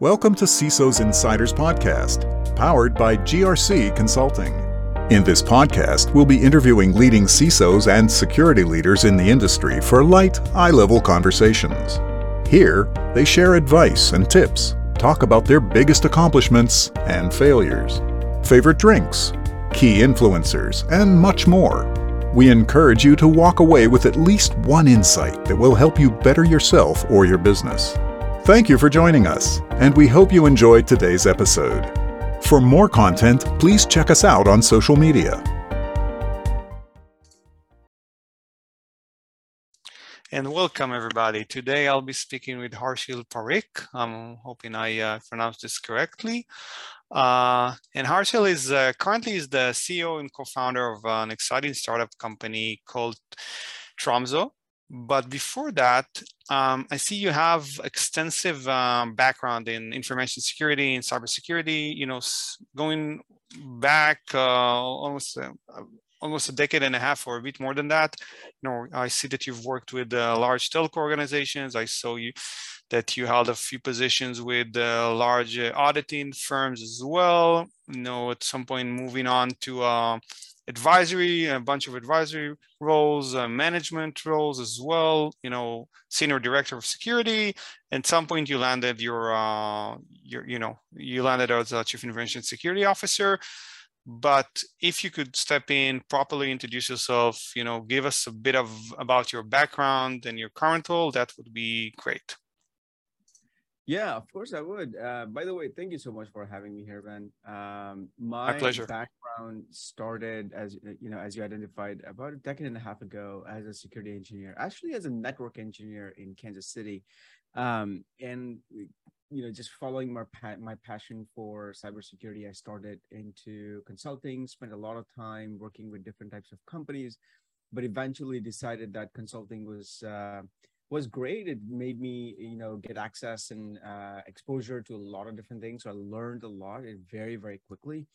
Welcome to CISO's Insiders Podcast, powered by GRC Consulting. In this podcast, we'll be interviewing leading CISOs and security leaders in the industry for light, eye level conversations. Here, they share advice and tips, talk about their biggest accomplishments and failures, favorite drinks, key influencers, and much more. We encourage you to walk away with at least one insight that will help you better yourself or your business. Thank you for joining us, and we hope you enjoyed today's episode. For more content, please check us out on social media. And welcome everybody. Today I'll be speaking with Harshil Parikh. I'm hoping I uh, pronounced this correctly. Uh, and Harshil is uh, currently is the CEO and co-founder of an exciting startup company called Tromzo. But before that, um, I see you have extensive um, background in information security and cybersecurity. You know, going back uh, almost uh, almost a decade and a half or a bit more than that. You know, I see that you've worked with uh, large telco organizations. I saw you that you held a few positions with uh, large uh, auditing firms as well. You know, at some point moving on to uh, advisory, a bunch of advisory roles, uh, management roles as well. You know, senior director of security. At some point, you landed your, uh, your, you know, you landed as a chief information security officer. But if you could step in, properly introduce yourself, you know, give us a bit of about your background and your current role, that would be great. Yeah, of course I would. Uh, by the way, thank you so much for having me here, Ben. Um, my, my pleasure. background started as you know, as you identified, about a decade and a half ago as a security engineer, actually as a network engineer in Kansas City, um, and you know, just following my pa- my passion for cybersecurity, I started into consulting. Spent a lot of time working with different types of companies, but eventually decided that consulting was uh, was great. It made me, you know, get access and uh, exposure to a lot of different things. So I learned a lot very, very quickly.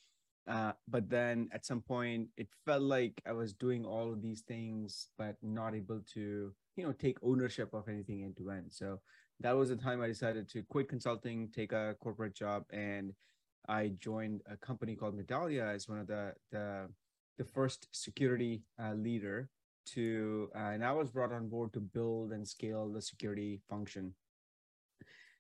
Uh, but then at some point, it felt like I was doing all of these things, but not able to, you know, take ownership of anything end to end. So that was the time I decided to quit consulting, take a corporate job, and I joined a company called Medallia as one of the the, the first security uh, leader to, uh, and I was brought on board to build and scale the security function.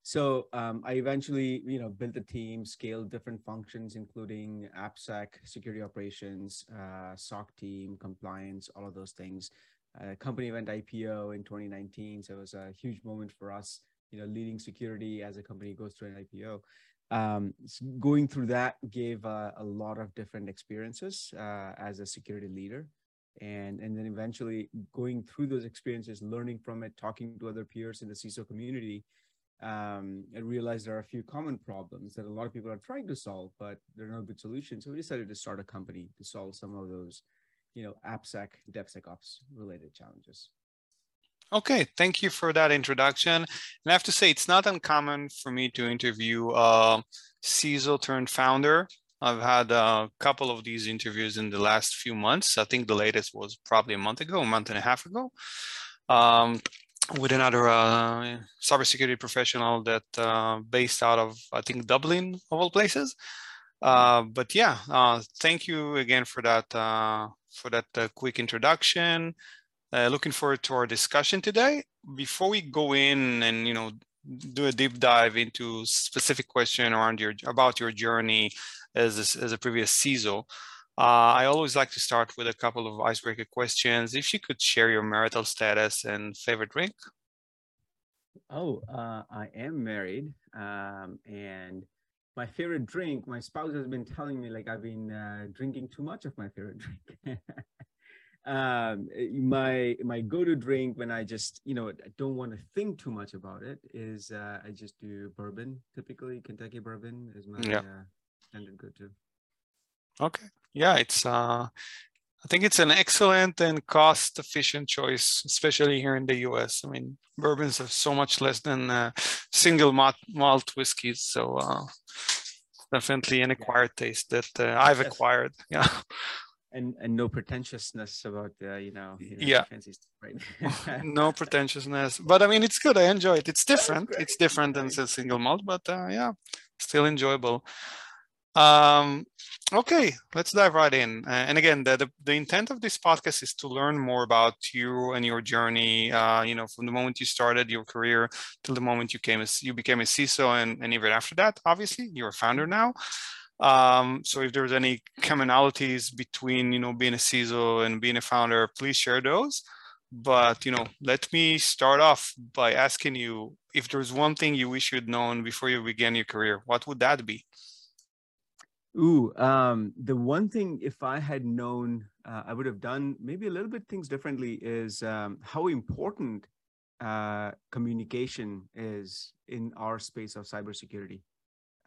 So um, I eventually, you know, built a team, scaled different functions, including AppSec, security operations, uh, SOC team, compliance, all of those things. Uh, company went IPO in 2019, so it was a huge moment for us. You know, leading security as a company goes through an IPO. Um, going through that gave uh, a lot of different experiences uh, as a security leader and and then eventually going through those experiences learning from it talking to other peers in the ciso community um, and realized there are a few common problems that a lot of people are trying to solve but there are no good solutions so we decided to start a company to solve some of those you know appsec devsecops related challenges. Okay, thank you for that introduction. And I have to say, it's not uncommon for me to interview a CISO turned founder I've had a couple of these interviews in the last few months. I think the latest was probably a month ago, a month and a half ago, um, with another uh, cybersecurity professional that uh, based out of I think Dublin of all places. Uh, but yeah, uh, thank you again for that uh, for that uh, quick introduction. looking forward to our discussion today. Before we go in and you know do a deep dive into specific question around your about your journey as a, as a previous CISO. Uh, I always like to start with a couple of icebreaker questions. If you could share your marital status and favorite drink. Oh, uh, I am married, um, and my favorite drink. My spouse has been telling me like I've been uh, drinking too much of my favorite drink. um, my my go-to drink when I just you know don't want to think too much about it is uh, I just do bourbon. Typically, Kentucky bourbon is my yeah. Uh, standard go-to. Okay. Yeah, it's uh I think it's an excellent and cost efficient choice, especially here in the US. I mean, bourbons are so much less than uh, single malt, malt whiskeys. So uh, definitely an acquired taste that uh, I've acquired. Yeah. And and no pretentiousness about uh, you know, you know yeah. fancy stuff, right? No pretentiousness but i mean it's good. I enjoy it. It's different. it's different than a single malt but uh, yeah still enjoyable. Um okay let's dive right in. Uh, and again the, the the intent of this podcast is to learn more about you and your journey uh you know from the moment you started your career till the moment you came as you became a ciso and, and even after that obviously you're a founder now um, so if there's any commonalities between you know being a CISO and being a founder, please share those. But you know, let me start off by asking you if there's one thing you wish you'd known before you began your career, what would that be? Ooh, um, the one thing if I had known, uh, I would have done maybe a little bit things differently is um, how important uh, communication is in our space of cybersecurity.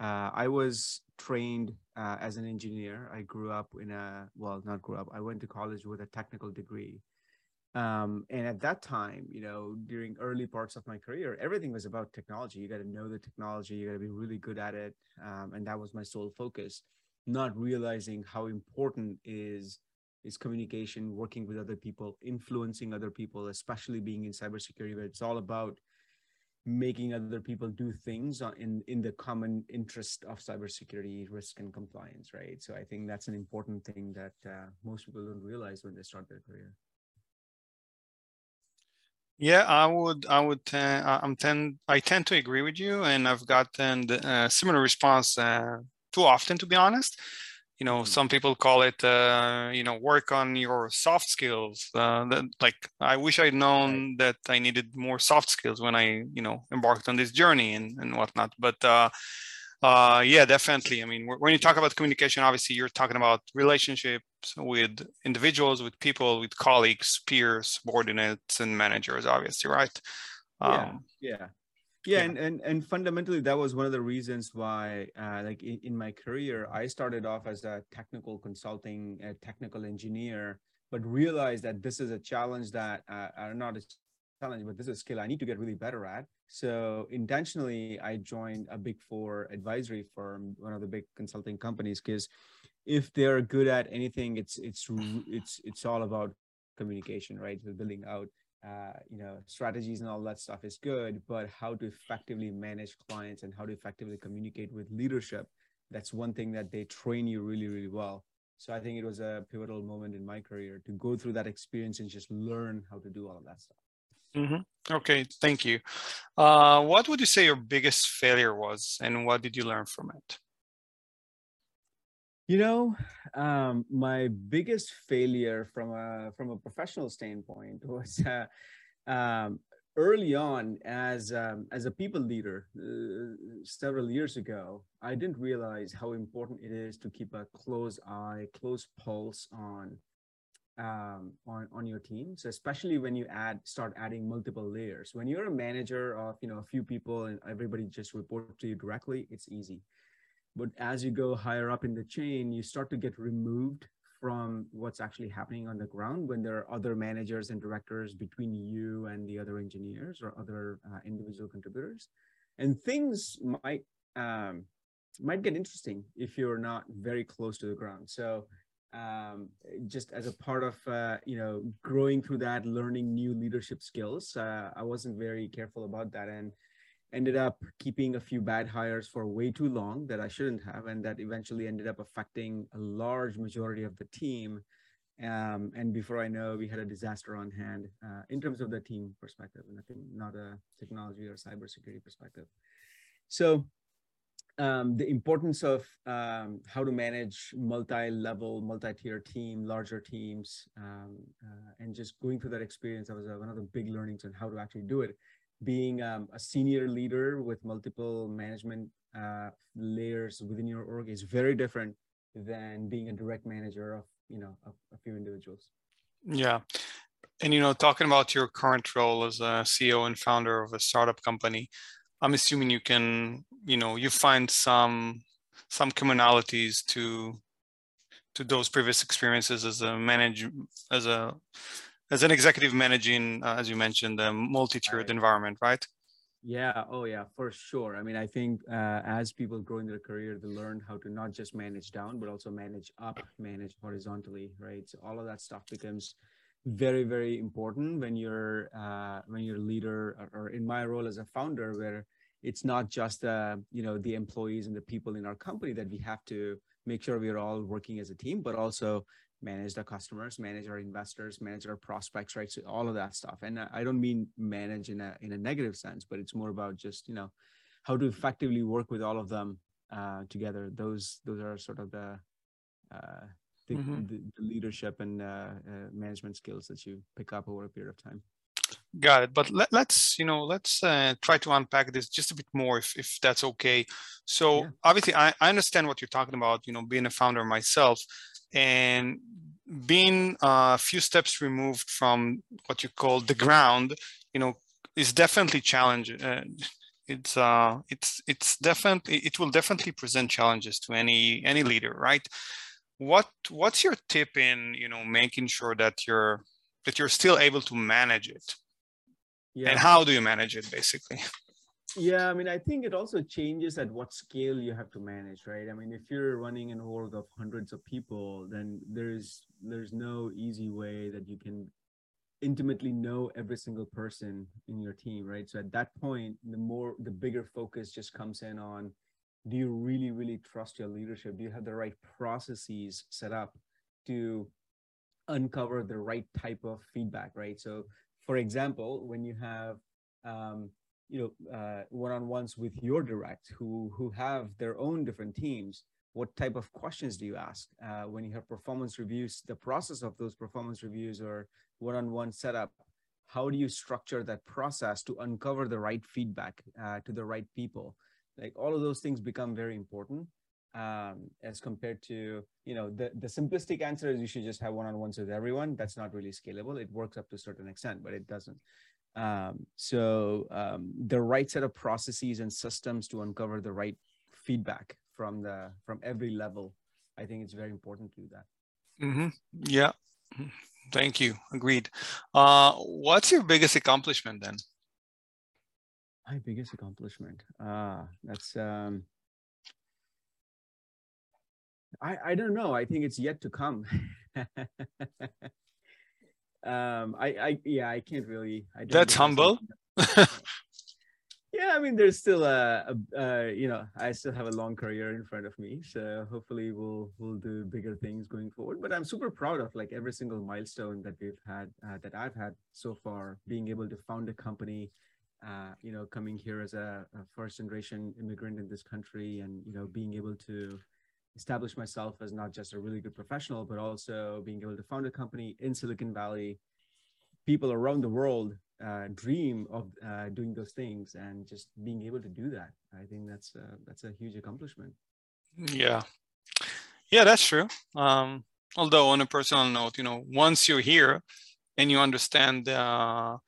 Uh, I was trained uh, as an engineer. I grew up in a well, not grew up. I went to college with a technical degree, um, and at that time, you know, during early parts of my career, everything was about technology. You got to know the technology. You got to be really good at it, um, and that was my sole focus. Not realizing how important is is communication, working with other people, influencing other people, especially being in cybersecurity, where it's all about making other people do things in in the common interest of cybersecurity risk and compliance right so i think that's an important thing that uh, most people don't realize when they start their career Yeah, I would, I would, uh, I'm tend, I tend to agree with you, and I've gotten a uh, similar response uh, too often, to be honest. You know, some people call it, uh, you know, work on your soft skills. Uh, that, like, I wish I'd known that I needed more soft skills when I, you know, embarked on this journey and and whatnot. But uh, uh, yeah, definitely. I mean, when you talk about communication, obviously you're talking about relationships with individuals, with people, with colleagues, peers, subordinates, and managers. Obviously, right? Um, yeah, yeah, yeah, And, and and fundamentally, that was one of the reasons why, uh, like in, in my career, I started off as a technical consulting, a technical engineer, but realized that this is a challenge that uh, are not a challenge, but this is a skill I need to get really better at. So intentionally, I joined a big four advisory firm, one of the big consulting companies, because if they're good at anything, it's it's it's it's all about communication, right? So building out, uh, you know, strategies and all that stuff is good, but how to effectively manage clients and how to effectively communicate with leadership, that's one thing that they train you really, really well. So I think it was a pivotal moment in my career to go through that experience and just learn how to do all of that stuff. Mm-hmm. Okay, thank you. Uh, what would you say your biggest failure was, and what did you learn from it? You know, um, my biggest failure from a from a professional standpoint was uh, um, early on as um, as a people leader uh, several years ago. I didn't realize how important it is to keep a close eye, close pulse on um, on on your team. So especially when you add start adding multiple layers. When you're a manager of you know a few people and everybody just report to you directly, it's easy. But as you go higher up in the chain, you start to get removed from what's actually happening on the ground when there are other managers and directors between you and the other engineers or other uh, individual contributors, and things might um, might get interesting if you're not very close to the ground. So um, just as a part of uh, you know growing through that learning new leadership skills uh, i wasn't very careful about that and ended up keeping a few bad hires for way too long that i shouldn't have and that eventually ended up affecting a large majority of the team um, and before i know we had a disaster on hand uh, in terms of the team perspective and i think not a technology or cybersecurity perspective so um, the importance of um, how to manage multi-level, multi-tier team, larger teams, um, uh, and just going through that experience, that was uh, one of the big learnings on how to actually do it. Being um, a senior leader with multiple management uh, layers within your org is very different than being a direct manager of you know a, few individuals. Yeah, and you know, talking about your current role as a CEO and founder of a startup company, I'm assuming you can, you know, you find some some commonalities to to those previous experiences as a manage as a as an executive managing, uh, as you mentioned, a multi-tiered right. environment, right? Yeah. Oh, yeah, for sure. I mean, I think uh, as people grow in their career, they learn how to not just manage down, but also manage up, manage horizontally, right? So all of that stuff becomes very, very important when you're uh, when you're a leader, or, or in my role as a founder, where it's not just uh, you know the employees and the people in our company that we have to make sure we're all working as a team, but also manage the customers, manage our investors, manage our prospects, right? So all of that stuff. And I don't mean manage in a in a negative sense, but it's more about just you know how to effectively work with all of them uh, together. Those those are sort of the uh, the, mm-hmm. the, the, leadership and uh, uh, management skills that you pick up over a period of time. Got it. But let, us you know let's uh, try to unpack this just a bit more, if if that's okay. So yeah. obviously, I, I understand what you're talking about. You know, being a founder myself, and being a few steps removed from what you call the ground, you know, is definitely challenging. Uh, it's uh, it's it's definitely it will definitely present challenges to any any leader, right? What what's your tip in you know making sure that you're that you're still able to manage it? Yeah. And how do you manage it, basically? Yeah i mean i think it also changes at what scale you have to manage right? I mean if you're running an org of hundreds of people then there's there's no easy way that you can intimately know every single person in your team right? So at that point the more the bigger focus just comes in on do you really really trust your leadership? Do you have the right processes set up to uncover the right type of feedback right? So for example when you have um, you know uh, one-on-ones with your direct who who have their own different teams what type of questions do you ask? Uh, when you have performance reviews the process of those performance reviews or one-on-one setup how do you structure that process to uncover the right feedback uh, to the right people? Like all of those things become very important um, as compared to you know the, the simplistic answer is you should just have one-on-ones with everyone. That's not really scalable. It works up to a certain extent but it doesn't um, so um, the right set of processes and systems to uncover the right feedback from the from every level, I think it's very important to do that. Mm-hmm. Yeah, thank you. Agreed. Uh, what's your biggest accomplishment then? My biggest accomplishment. Ah, that's um, I I don't know. I think it's yet to come. um i i yeah i can't really I that's humble? yeah i mean there's still a, a, a, you know i still have a long career in front of me so hopefully we'll we'll do bigger things going forward. But i'm super proud of like every single milestone that we've had uh, that i've had so far being able to found a company uh, you know coming here as a, a first generation immigrant in this country and you know being able to establish myself as not just a really good professional, but also being able to found a company in Silicon Valley. People around the world uh, dream of uh, doing those things, and just being able to do that, I think that's a, that's a huge accomplishment. Yeah, yeah, that's true. Um, although on a personal note, you know, once you're here and you understand uh,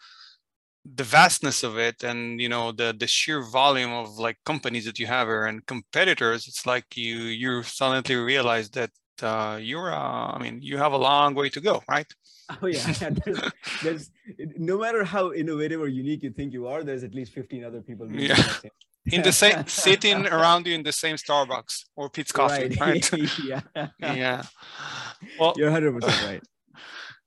the vastness of it and you know the the sheer volume of like companies that you have here and competitors it's like you you suddenly realize that uh, you're uh, i mean you have a long way to go right? Oh yeah. There's, there's no matter how innovative or unique you think you are there's at least 15 other people yeah. in the same sitting around you in the same starbucks or pete's coffee right, right? yeah. Yeah. Well you're 100% right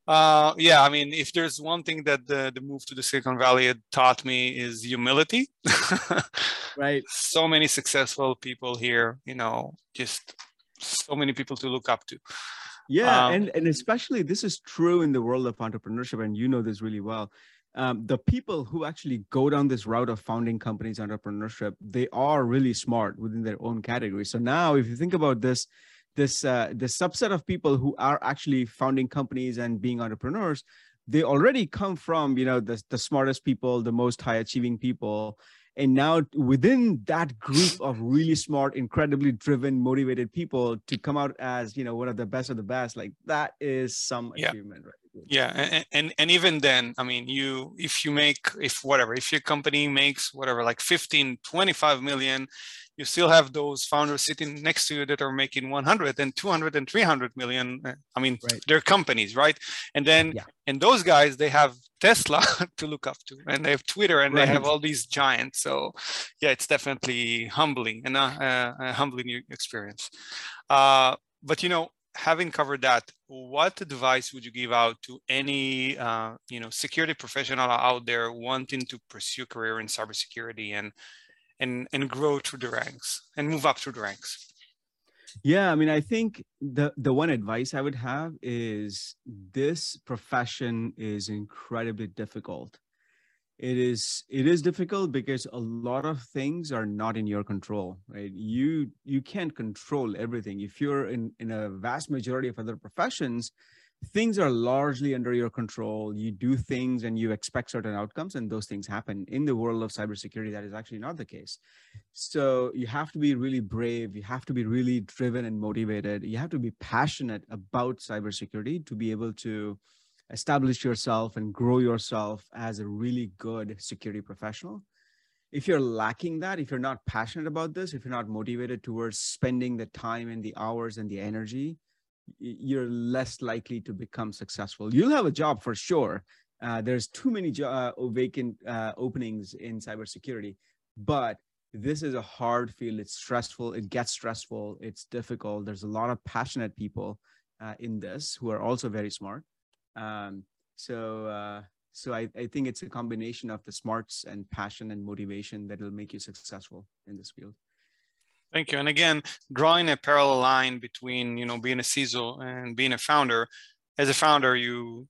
uh, yeah, I mean, if there's one thing that the, the move to the Silicon Valley had taught me is humility. right. So many successful people here, you know, just so many people to look up to. Yeah, um, and and especially this is true in the world of entrepreneurship, and you know this really well. Um, the people who actually go down this route of founding companies entrepreneurship they are really smart within their own category so now if you think about this this uh, this subset of people who are actually founding companies and being entrepreneurs they already come from you know the, the smartest people the most high achieving people and now within that group of really smart incredibly driven motivated people to come out as you know one of the best of the best like that is some yeah. achievement right yeah and, and and even then i mean you if you make if whatever if your company makes whatever like 15 25 million you still have those founders sitting next to you that are making 100 and 200 and 300 million uh, i mean right. they're companies right and then yeah. and those guys they have tesla to look up to and they have twitter and right. they have all these giants so yeah it's definitely humbling and a, uh, a humbling experience uh, but you know having covered that, what advice would you give out to any uh, you know security professional out there wanting to pursue a career in cybersecurity and and and grow through the ranks and move up through the ranks? Yeah, I mean, I think the the one advice I would have is this profession is incredibly difficult it is it is difficult because a lot of things are not in your control right? You you can't control everything. If you're in in a vast majority of other professions things are largely under your control. You do things and you expect certain outcomes and those things happen. In the world of cybersecurity that is actually not the case. So you have to be really brave. You have to be really driven and motivated. You have to be passionate about cybersecurity to be able to establish yourself and grow yourself as a really good security professional. If you're lacking that, if you're not passionate about this, if you're not motivated towards spending the time and the hours and the energy, you're less likely to become successful. You'll have a job for sure. Uh, there's too many jo- uh, vacant uh, openings in cybersecurity, but this is a hard field. It's stressful. It gets stressful. It's difficult. There's a lot of passionate people uh, in this who are also very smart. Um, so uh, so I, I think it's a combination of the smarts and passion and motivation that will make you successful in this field. Thank you. And again, drawing a parallel line between you know being a CISO and being a founder. As a founder, you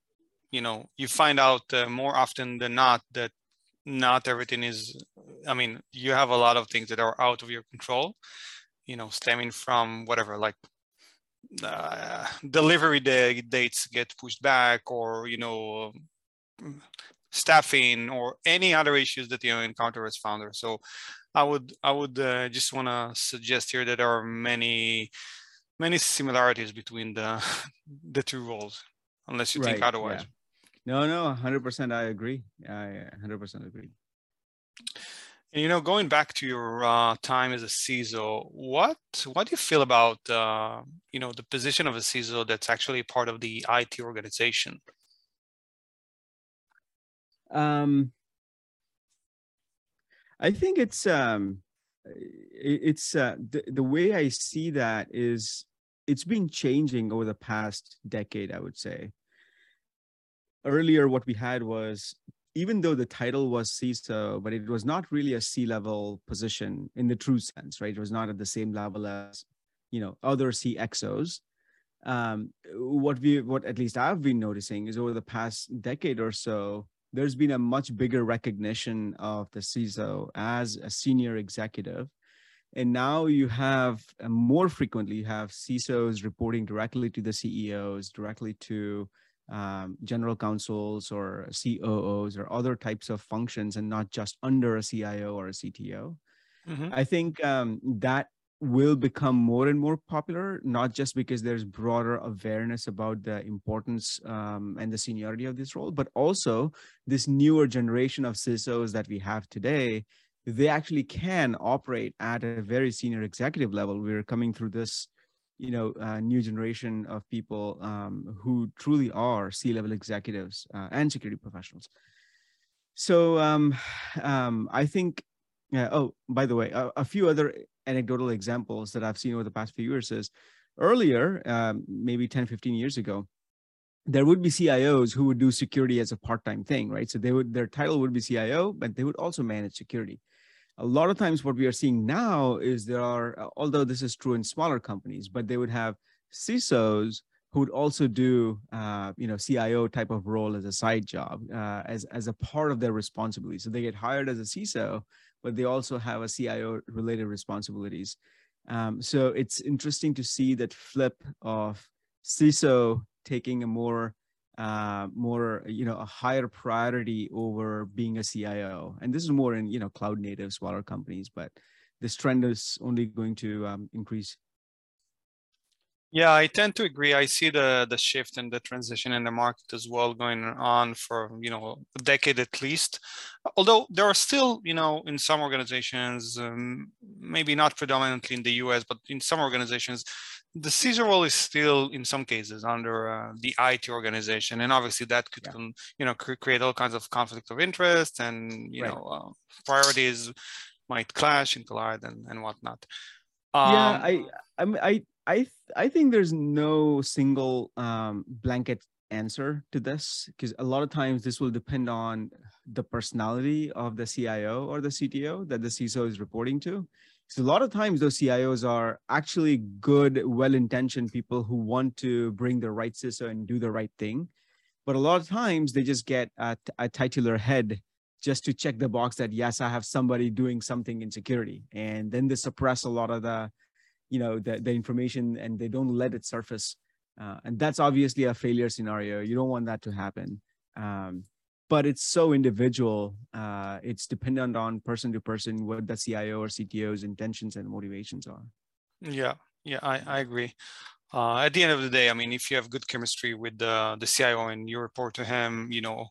you know you find out uh, more often than not that not everything is. I mean, you have a lot of things that are out of your control. You know, stemming from whatever, like uh, delivery day, dates get pushed back or you know staffing or any other issues that you encounter as founder. So i would i would uh, just want to suggest here that there are many many similarities between the the two roles unless you right, think otherwise. yeah. no no 100% i agree. I 100% agree and, you know, going back to your uh, time as a CISO, what what do you feel about uh, you know the position of a CISO that's actually part of the IT organization? Um, I think it's um, it's uh, the the way I see that is it's been changing over the past decade. I would say earlier what we had was even though the title was CISO, but it was not really a C-level position in the true sense, right? It was not at the same level as, you know, other CXOs. Um, what we, what at least I've been noticing is over the past decade or so, there's been a much bigger recognition of the CISO as a senior executive. And now you have uh, more frequently, you have CISOs reporting directly to the CEOs, directly to um, general counsels or COOs or other types of functions and not just under a CIO or a CTO. Mm-hmm. I think um, that will become more and more popular, not just because there's broader awareness about the importance um, and the seniority of this role, but also this newer generation of CISOs that we have today. They actually can operate at a very senior executive level. We're coming through this you know uh, new generation of people um, who truly are c-level executives uh, and security professionals. So um, um, i think yeah, oh by the way a, a, few other anecdotal examples that i've seen over the past few years is earlier um, maybe 10 15 years ago there would be cios who would do security as a part-time thing right? So they would their title would be cio but they would also manage security a lot of times what we are seeing now is there are uh, although this is true in smaller companies but they would have cisos who would also do uh, you know cio type of role as a side job uh, as, as a part of their responsibility so they get hired as a ciso but they also have a cio related responsibilities. Um, so it's interesting to see that flip of ciso taking a more uh, more you know a higher priority over being a CIO. And this is more in you know cloud native smaller companies, but this trend is only going to um, increase. Yeah, I tend to agree. I see the the shift and the transition in the market as well going on for you know a decade at least. Although there are still you know in some organizations, um, maybe not predominantly in the U.S., but in some organizations, the CISO role is still in some cases under uh, the IT organization, and obviously that could yeah. you know create all kinds of conflict of interest and you right. know uh, priorities might clash and collide and, and whatnot. Um, yeah, I I I I th- I think there's no single um, blanket answer to this because a lot of times this will depend on the personality of the CIO or the CTO that the CISO is reporting to. So a lot of times those CIOs are actually good, well-intentioned people who want to bring the right CISO and do the right thing. But a lot of times they just get a, titular head just to check the box that yes, I have somebody doing something in security, and then they suppress a lot of the you know the, the information and they don't let it surface. Uh, and that's obviously a failure scenario. You don't want that to happen. Um, but it's so individual uh, it's dependent on person to person what the cio or cto's intentions and motivations are yeah yeah i, I agree uh, at the end of the day, I mean, if you have good chemistry with the, the CIO and you report to him, you know,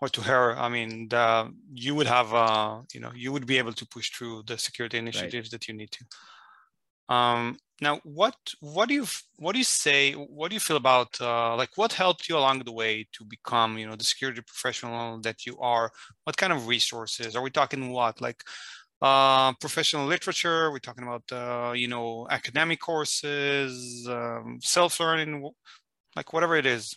or to her, I mean, the, you would have, uh, you know, you would be able to push through the security initiatives right. that you need to. Um, now, what what do you what do you say? What do you feel about uh, like what helped you along the way to become you know the security professional that you are? What kind of resources are we talking? What like uh, professional literature? We're we talking about uh, you know academic courses, um, self learning, like whatever it is.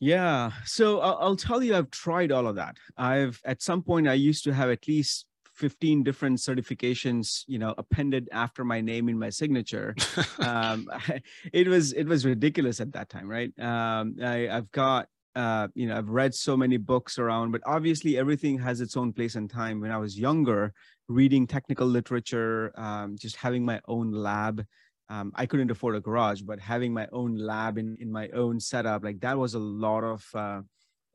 Yeah. So I'll, I'll, tell you, I've tried all of that. I've at some point I used to have at least 15 different certifications you know appended after my name in my signature. Um, it was it was ridiculous at that time right? Um, I, i've got uh, you know i've read so many books around but obviously everything has its own place and time. When i was younger reading technical literature um, just having my own lab um, i couldn't afford a garage but having my own lab in, in my own setup like that was a lot of uh,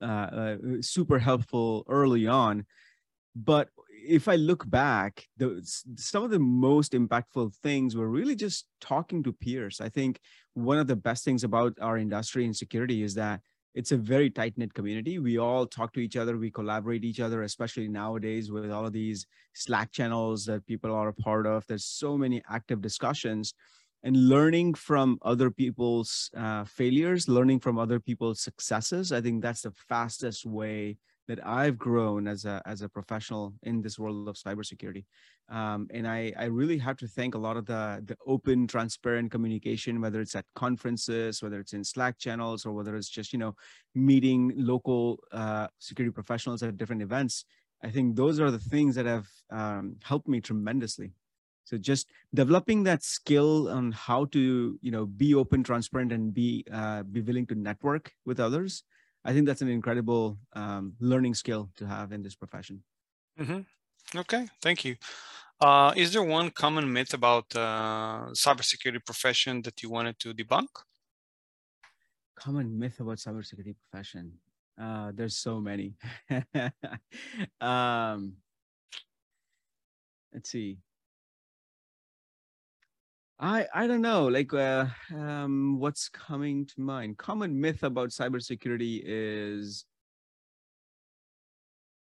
uh, uh super helpful early on. But if I look back, the, some of the most impactful things were really just talking to peers. I think one of the best things about our industry in security is that it's a very tight knit community. We all talk to each other, we collaborate each other, especially nowadays with all of these Slack channels that people are a part of. There's so many active discussions and learning from other people's uh, failures, learning from other people's successes. I think that's the fastest way that I've grown as a as a professional in this world of cybersecurity, um, and I I really have to thank a lot of the the open, transparent communication, whether it's at conferences, whether it's in Slack channels, or whether it's just you know meeting local uh, security professionals at different events. I think those are the things that have um, helped me tremendously. So just developing that skill on how to you know be open, transparent, and be uh, be willing to network with others I think that's an incredible um, learning skill to have in this profession. Mm-hmm. Okay, thank you. Uh, is there one common myth about uh, cybersecurity profession that you wanted to debunk? Common myth about cybersecurity profession. Uh, there's so many. um, let's see. I I don't know. Like, uh, um, what's coming to mind? Common myth about cybersecurity is,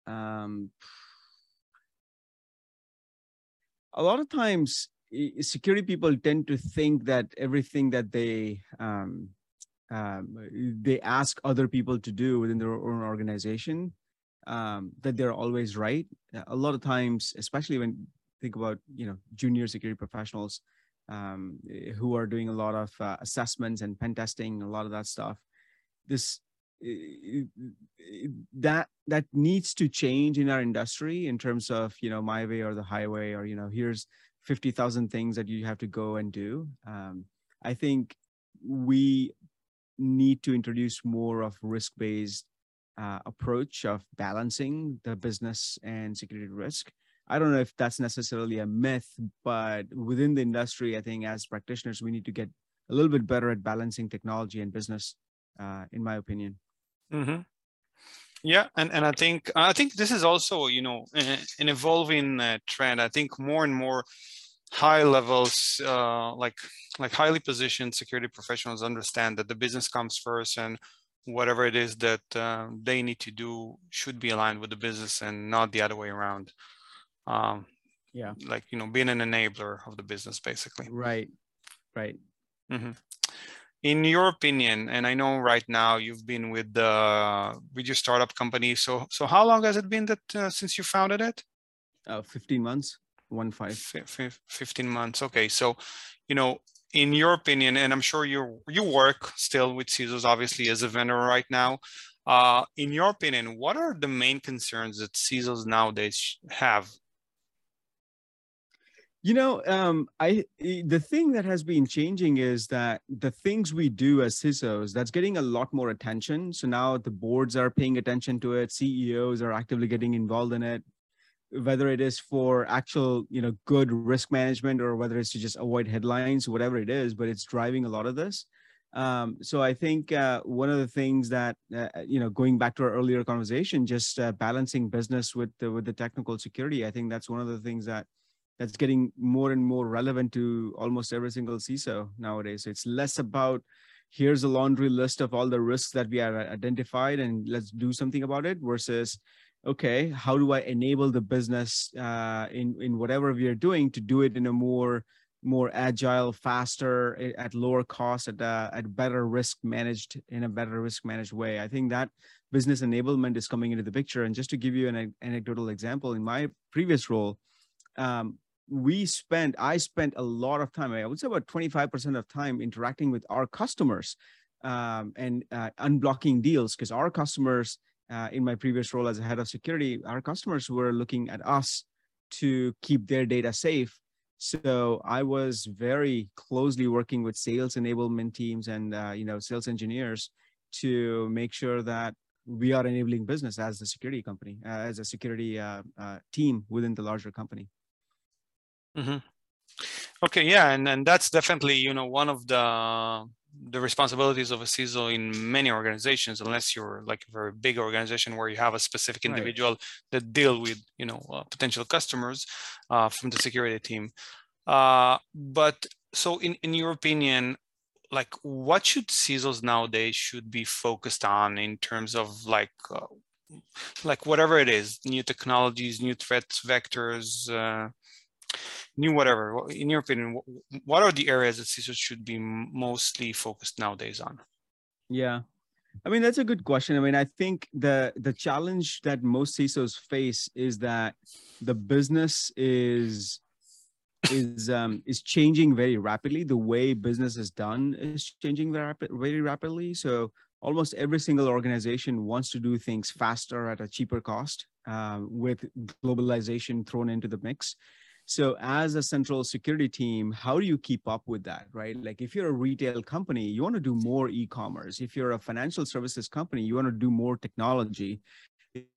um, a lot of times security people tend to think that everything that they um, um, they ask other people to do within their own organization um, that they're always right. A lot of times, especially when think about you know junior security professionals um, eh, who are doing a lot of uh, assessments and pen testing, a lot of that stuff. This eh, eh, that that needs to change in our industry in terms of you know my way or the highway or you know here's 50,000 things that you have to go and do. Um, I think we need to introduce more of risk-based uh, approach of balancing the business and security risk I don't know if that's necessarily a myth, but within the industry, I think as practitioners, we need to get a little bit better at balancing technology and business, uh, in my opinion. Mm-hmm. Yeah, and, and I think I think this is also you know an evolving uh, trend. I think more and more high levels, uh, like like highly positioned security professionals understand that the business comes first and whatever it is that uh, they need to do should be aligned with the business and not the other way around. Um, yeah, like you know, being an enabler of the business, basically. Right, right. Mm-hmm. In your opinion, and I know right now you've been with the with your startup company. So so how long has it been that uh, since you founded it? Uh, 15 months one five. 15 months okay so you know in your opinion and i'm sure you you work still with CISOs obviously as a vendor right now uh, in your opinion what are the main concerns that CISOs nowadays have you know um, i the thing that has been changing is that the things we do as cisos that's getting a lot more attention. So now the boards are paying attention to it. Ceos are actively getting involved in it. Whether it is for actual you know good risk management or whether it's to just avoid headlines whatever it is but it's driving a lot of this. Um, so i think uh, one of the things that uh, you know going back to our earlier conversation just uh, balancing business with the, with the technical security i think that's one of the things that that's getting more and more relevant to almost every single ciso nowadays so it's less about here's a laundry list of all the risks that we have identified and let's do something about it versus okay, how do I enable the business uh, in in whatever we are doing to do it in a more more agile, faster, at lower cost, at a, at better risk managed in a better risk managed way. I think that business enablement is coming into the picture. And just to give you an anecdotal example, in my previous role, um, we spent I spent a lot of time. I would say about twenty five percent of time interacting with our customers um, and uh, unblocking deals because our customers uh, in my previous role as a head of security, our customers were looking at us to keep their data safe. So I was very closely working with sales enablement teams and uh, you know sales engineers to make sure that we are enabling business as a security company, uh, as a security uh, uh, team within the larger company. Mm-hmm. Okay, yeah, and and that's definitely you know one of the the responsibilities of a CISO in many organizations, unless you're like a very big organization where you have a specific individual right. that deal with you know uh, potential customers uh, from the security team. Uh, but so, in in your opinion, like what should CISOs nowadays should be focused on in terms of like uh, like whatever it is, new technologies, new threat vectors uh, new whatever in your opinion what are the areas that CISOs should be mostly focused nowadays on? Yeah. I mean that's a good question. I mean i think the the challenge that most CISOs face is that the business is is um is changing very rapidly. The way business is done is changing very, very rapidly. So almost every single organization wants to do things faster at a cheaper cost um, with globalization thrown into the mix so as a central security team, how do you keep up with that, right? Like if you're a retail company, you want to do more e-commerce. If you're a financial services company, you want to do more technology.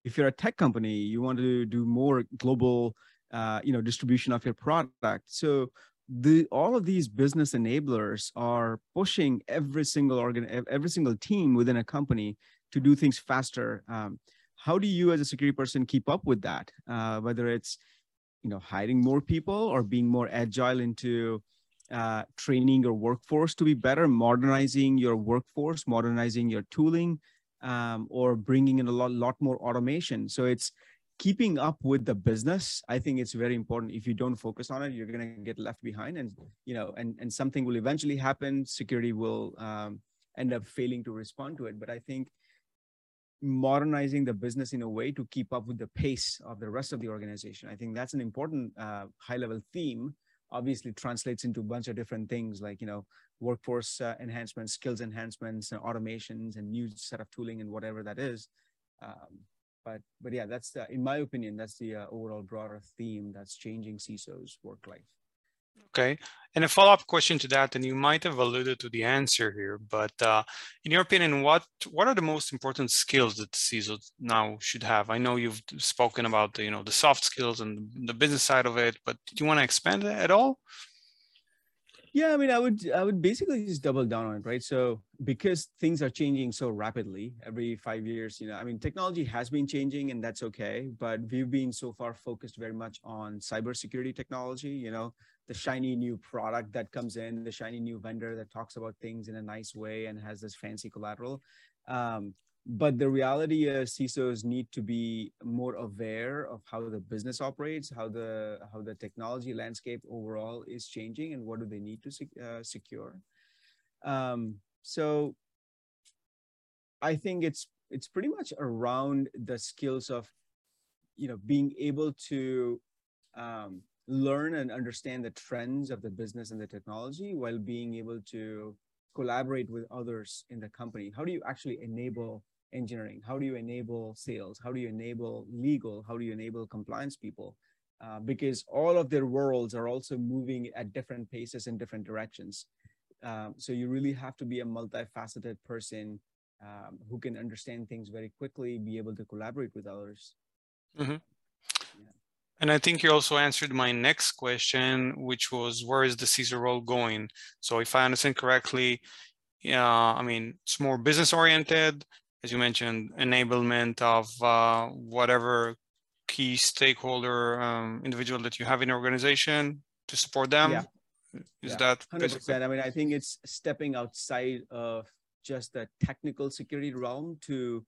If you're a tech company, you want to do more global, uh, you know, distribution of your product. So the all of these business enablers are pushing every single organ, every single team within a company to do things faster. Um, how do you, as a security person, keep up with that? Uh, whether it's you know hiring more people or being more agile into uh, training your workforce to be better modernizing your workforce modernizing your tooling um, or bringing in a lot, lot more automation. So it's keeping up with the business. I think it's very important. If you don't focus on it you're going to get left behind and you know and and something will eventually happen. Security will um, end up failing to respond to it. But i think modernizing the business in a way to keep up with the pace of the rest of the organization. I think that's an important uh, high level theme. Obviously, translates into a bunch of different things like you know workforce uh, enhancements, skills enhancements, and automations, and new set of tooling and whatever that is. Um, but but yeah, that's the, in my opinion, that's the uh, overall broader theme that's changing CISO's work life. Okay. And a follow-up question to that, and you might have alluded to the answer here, but uh, in your opinion, what what are the most important skills that CISO now should have? I know you've spoken about the, you know the soft skills and the business side of it, but do you want to expand at all? Yeah, I mean, I would I would basically just double down on it, right? So because things are changing so rapidly every five years, you know, I mean, technology has been changing, and that's okay. But we've been so far focused very much on cybersecurity technology. You know, the shiny new product that comes in, the shiny new vendor that talks about things in a nice way and has this fancy collateral. Um, but the reality is CISOs need to be more aware of how the business operates, how the how the technology landscape overall is changing, and what do they need to uh, secure. Um, so I think it's it's pretty much around the skills of you know being able to um, learn and understand the trends of the business and the technology while being able to collaborate with others in the company. How do you actually enable engineering? How do you enable sales? How do you enable legal? How do you enable compliance people? Uh, because all of their worlds are also moving at different paces in different directions. Um, so you really have to be a multifaceted person um, who can understand things very quickly be able to collaborate with others. Mm-hmm. And I think you also answered my next question, which was where is the CISO role going? So if I understand correctly, yeah, I mean, it's more business oriented, as you mentioned, enablement of uh, whatever key stakeholder um, individual that you have in your organization to support them. Yeah. Is yeah. that 100%? Basically? I mean, I think it's stepping outside of just the technical security realm to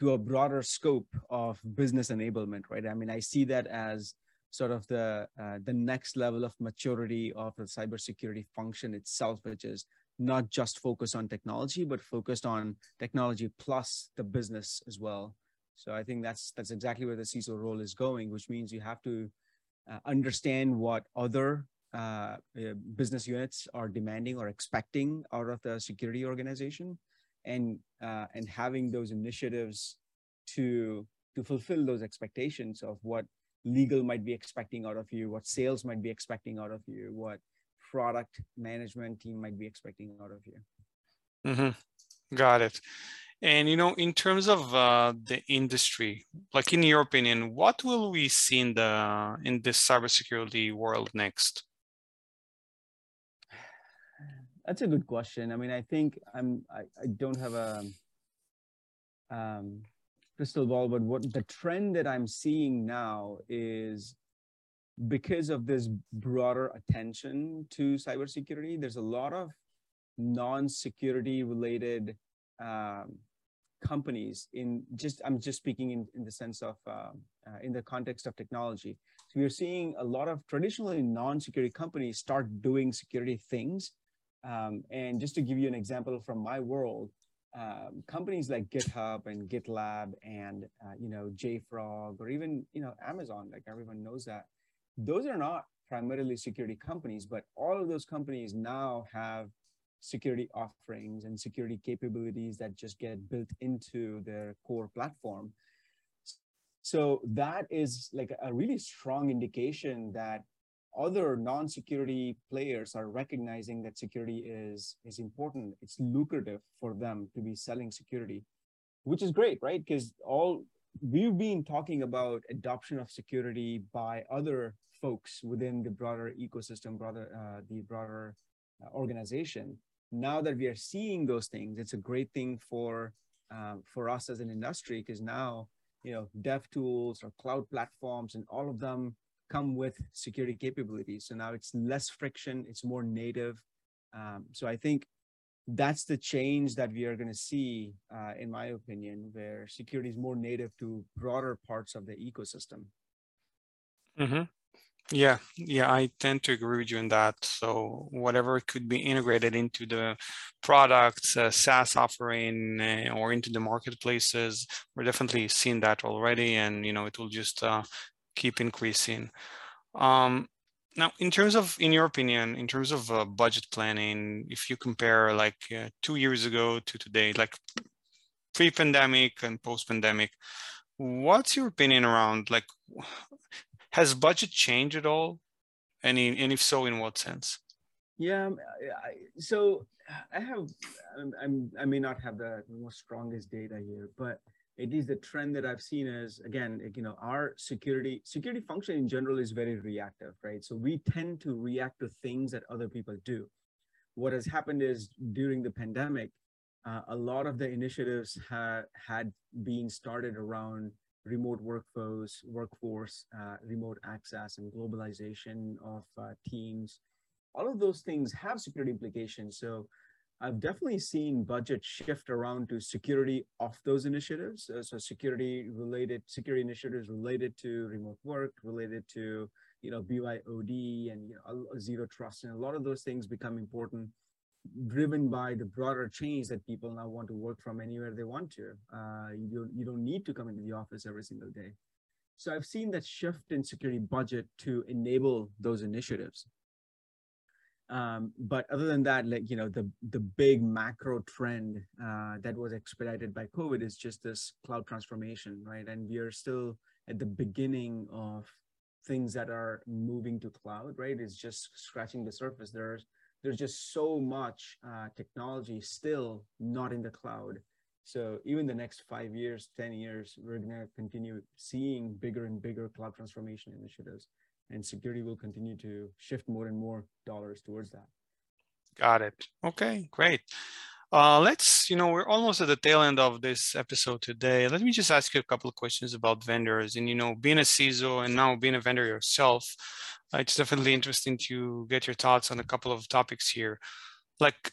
to a broader scope of business enablement, right? I mean, I see that as sort of the uh, the next level of maturity of the cybersecurity function itself, which is not just focused on technology, but focused on technology plus the business as well. So I think that's that's exactly where the CISO role is going, which means you have to uh, understand what other uh, uh business units are demanding or expecting out of the security organization, and uh, and having those initiatives to to fulfill those expectations of what legal might be expecting out of you what sales might be expecting out of you what product management team might be expecting out of you. Mm-hmm. got it. And you know in terms of uh, the industry like in your opinion what will we see in the in this cybersecurity world next that's a good question. I mean, I think I'm I, I don't have a um, crystal ball, but what the trend that I'm seeing now is because of this broader attention to cybersecurity, there's a lot of non-security related um, companies in just I'm just speaking in, in the sense of uh, uh, in the context of technology. So we're seeing a lot of traditionally non-security companies start doing security things um, and just to give you an example from my world, um, companies like GitHub and GitLab and uh, you know JFrog or even you know Amazon, like everyone knows that, those are not primarily security companies, but all of those companies now have security offerings and security capabilities that just get built into their core platform. So that is like a really strong indication that other non-security players are recognizing that security is is important. It's lucrative for them to be selling security which is great right? Because all we've been talking about adoption of security by other folks within the broader ecosystem broader uh, the broader uh, organization. Now that we are seeing those things it's a great thing for um, for us as an industry because now you know dev tools or cloud platforms and all of them come with security capabilities. So now it's less friction, it's more native. Um, so I think that's the change that we are going to see, uh, in my opinion, where security is more native to broader parts of the ecosystem. Mm-hmm. Yeah, yeah, I tend to agree with you on that. So whatever could be integrated into the products, uh, SaaS offering, uh, or into the marketplaces, we're definitely seeing that already, and you know it will just uh, keep increasing. Um, now, in terms of, in your opinion, in terms of uh, budget planning, if you compare like uh, two years ago to today, like pre-pandemic and post-pandemic, what's your opinion around like, has budget changed at all? And, in, and if so, in what sense? Yeah, um, I, so I have, I'm, I'm, i may not have the most strongest data here, but it is the trend that I've seen is again, you know, our security security function in general is very reactive, right? So we tend to react to things that other people do. What has happened is during the pandemic, uh, a lot of the initiatives ha- had been started around remote workforce, workforce, uh, remote access, and globalization of uh, teams. All of those things have security implications. So I've definitely seen budget shift around to security of those initiatives. Uh, so security related, security initiatives related to remote work, related to you know BYOD and you know, zero trust, and a lot of those things become important, driven by the broader change that people now want to work from anywhere they want to. Uh, you don't you don't need to come into the office every single day. So I've seen that shift in security budget to enable those initiatives um, but other than that like you know the the big macro trend uh, that was expedited by covid is just this cloud transformation right? And we are still at the beginning of things that are moving to cloud right? It's just scratching the surface. There's there's just so much uh, technology still not in the cloud. So even the next five years 10 years we're going to continue seeing bigger and bigger cloud transformation initiatives and security will continue to shift more and more dollars towards that. Got it. Okay, great. Uh, let's, you know, we're almost at the tail end of this episode today. Let me just ask you a couple of questions about vendors. And, you know, being a CISO and now being a vendor yourself, uh, it's definitely interesting to get your thoughts on a couple of topics here. Like,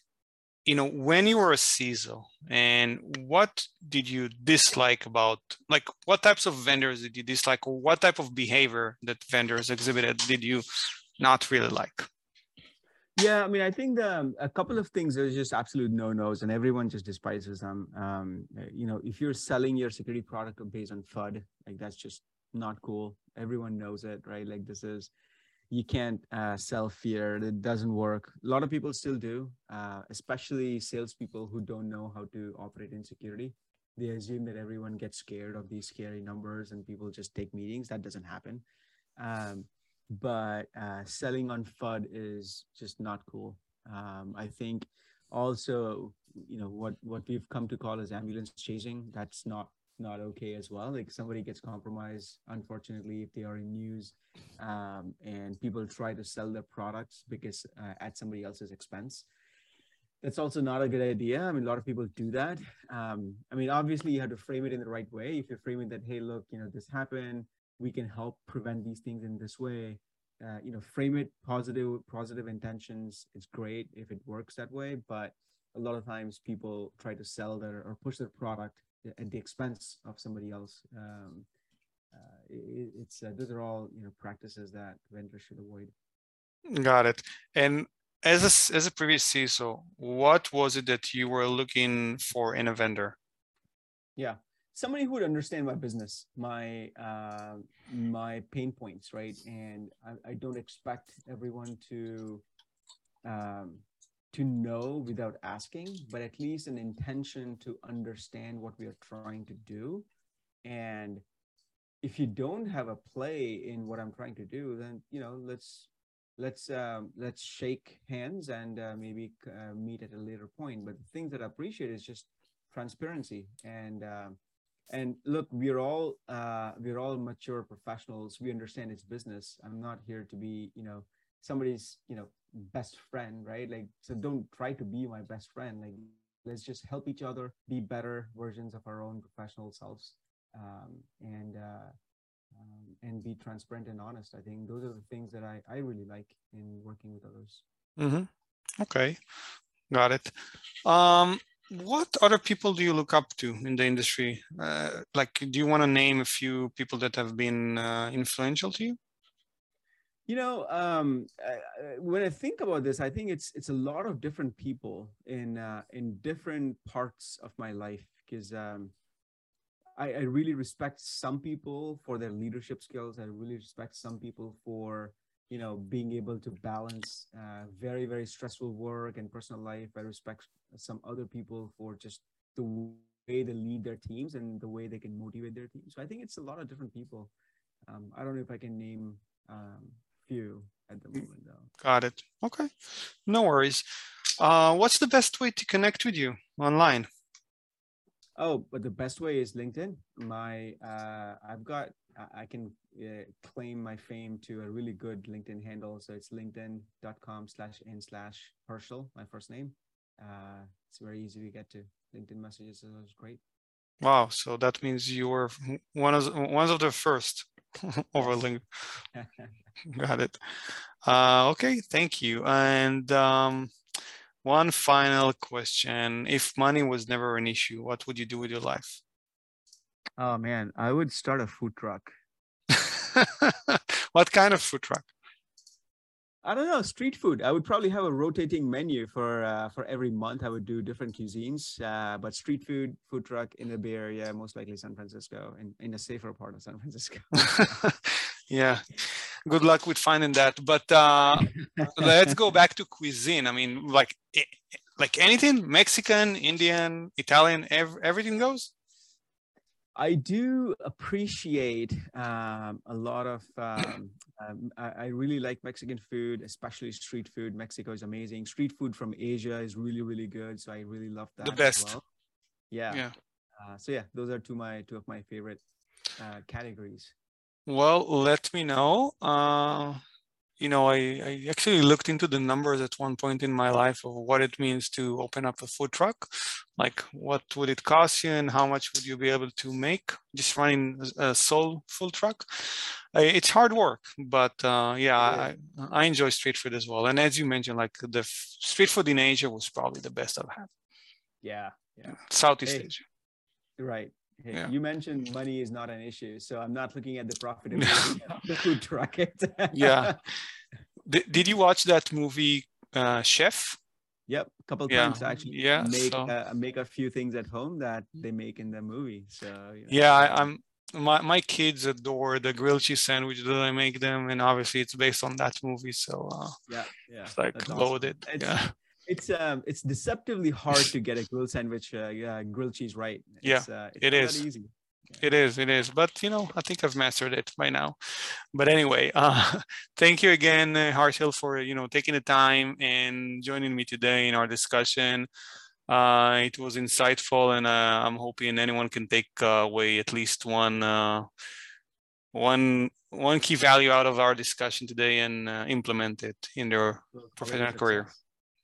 you know, when you were a CISO and what did you dislike about, like what types of vendors did you dislike or what type of behavior that vendors exhibited did you not really like? Yeah, I mean, I think the, um, a couple of things are just absolute no-nos and everyone just despises them. Um, you know, if you're selling your security product based on FUD, like that's just not cool. Everyone knows it, right? Like this is, you can't uh, sell fear. It doesn't work. A lot of people still do, uh, especially salespeople who don't know how to operate in security. They assume that everyone gets scared of these scary numbers and people just take meetings. That doesn't happen. Um, but uh, selling on FUD is just not cool. Um, I think also, you know, what what we've come to call as ambulance chasing. That's not not okay as well. Like somebody gets compromised, unfortunately, if they are in news, um, and people try to sell their products because uh, at somebody else's expense. That's also not a good idea. I mean, a lot of people do that. Um, I mean, obviously, you have to frame it in the right way. If you frame it that, hey, look, you know, this happened, we can help prevent these things in this way. Uh, you know, frame it positive, positive intentions. It's great if it works that way, but a lot of times people try to sell their or push their product at the expense of somebody else. Um, uh, it, it's uh, those are all you know practices that vendors should avoid. Got it. And as a as a previous CISO, what was it that you were looking for in a vendor? Yeah, somebody who would understand my business, my uh, my pain points, right? And I, I don't expect everyone to um, to know without asking, but at least an intention to understand what we are trying to do. And if you don't have a play in what I'm trying to do, then you know let's let's um, let's shake hands and uh, maybe uh, meet at a later point. But the things that I appreciate is just transparency and um, and look, we're all uh, we're all mature professionals. We understand it's business. I'm not here to be you know somebody's you know best friend right? Like so don't try to be my best friend. Like let's just help each other be better versions of our own professional selves. Um, and uh, um, and be transparent and honest. I think those are the things that i i really like in working with others. Mm-hmm. okay. Got it. Um what other people do you look up to in the industry? Uh, like do you want to name a few people that have been uh, influential to you you know, um, when I think about this, I think it's it's a lot of different people in uh, in different parts of my life because um, I, I really respect some people for their leadership skills. I really respect some people for you know being able to balance uh, very very stressful work and personal life. I respect some other people for just the way they lead their teams and the way they can motivate their teams. So I think it's a lot of different people. Um, I don't know if I can name um, few at the moment though. Got it. Okay. No worries. Uh, what's the best way to connect with you online? Oh, but the best way is LinkedIn. My, uh, I've got, I can uh, claim my fame to a really good LinkedIn handle. So it's linkedin.com slash in slash Harshil, my first name. Uh, it's very easy to get to. LinkedIn messages so is great. Wow. So that means you were one of one of the first over LinkedIn. Got it. Uh, okay, thank you. And um, one final question: If money was never an issue, what would you do with your life? Oh man, I would start a food truck. what kind of food truck? I don't know, street food. I would probably have a rotating menu for uh, for every month. I would do different cuisines, uh, but street food, food truck in the Bay Area, most likely San Francisco, in, in a safer part of San Francisco. yeah, good luck with finding that. But uh, let's go back to cuisine. I mean, like like anything, Mexican, Indian, Italian, ev- everything goes. I do appreciate um, a lot of. Um, um, I, I, really like Mexican food, especially street food. Mexico is amazing. Street food from Asia is really, really good. So I really love that. The best. Well. Yeah. Yeah. Uh, so yeah, those are two my two of my favorite uh, categories. Well, let me know. Uh, you know, I, I actually looked into the numbers at one point in my life of what it means to open up a food truck. Like, what would it cost you, and how much would you be able to make just running a sole full truck? It's hard work, but uh, yeah, I, I enjoy street food as well. And as you mentioned, like the street food in Asia was probably the best I've had. Yeah, yeah. Southeast hey, Asia. Right. Hey, yeah. You mentioned money is not an issue, so I'm not looking at the profitability of the food truck. yeah. Did, did you watch that movie, uh, Chef? Yep, a couple yeah. times actually. Yeah, make so. uh, make a few things at home that they make in the movie. So you know. yeah, I, I'm my my kids adore the grilled cheese sandwich that I make them, and obviously it's based on that movie. So uh, yeah, yeah, it's like loaded. Awesome. It's, yeah it's um it's deceptively hard to get a grilled sandwich uh, grilled cheese right. It's, yeah uh, it's it is. easy. It is it is. But you know i think i've mastered it by now. But anyway uh thank you again uh, harshil for you know taking the time and joining me today in our discussion. Uh it was insightful and uh, i'm hoping anyone can take uh, away at least one uh one one key value out of our discussion today and uh, implement it in their professional career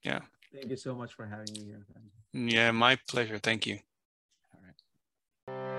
yeah. Thank you so much for having me here. Yeah, my pleasure. Thank you. All right.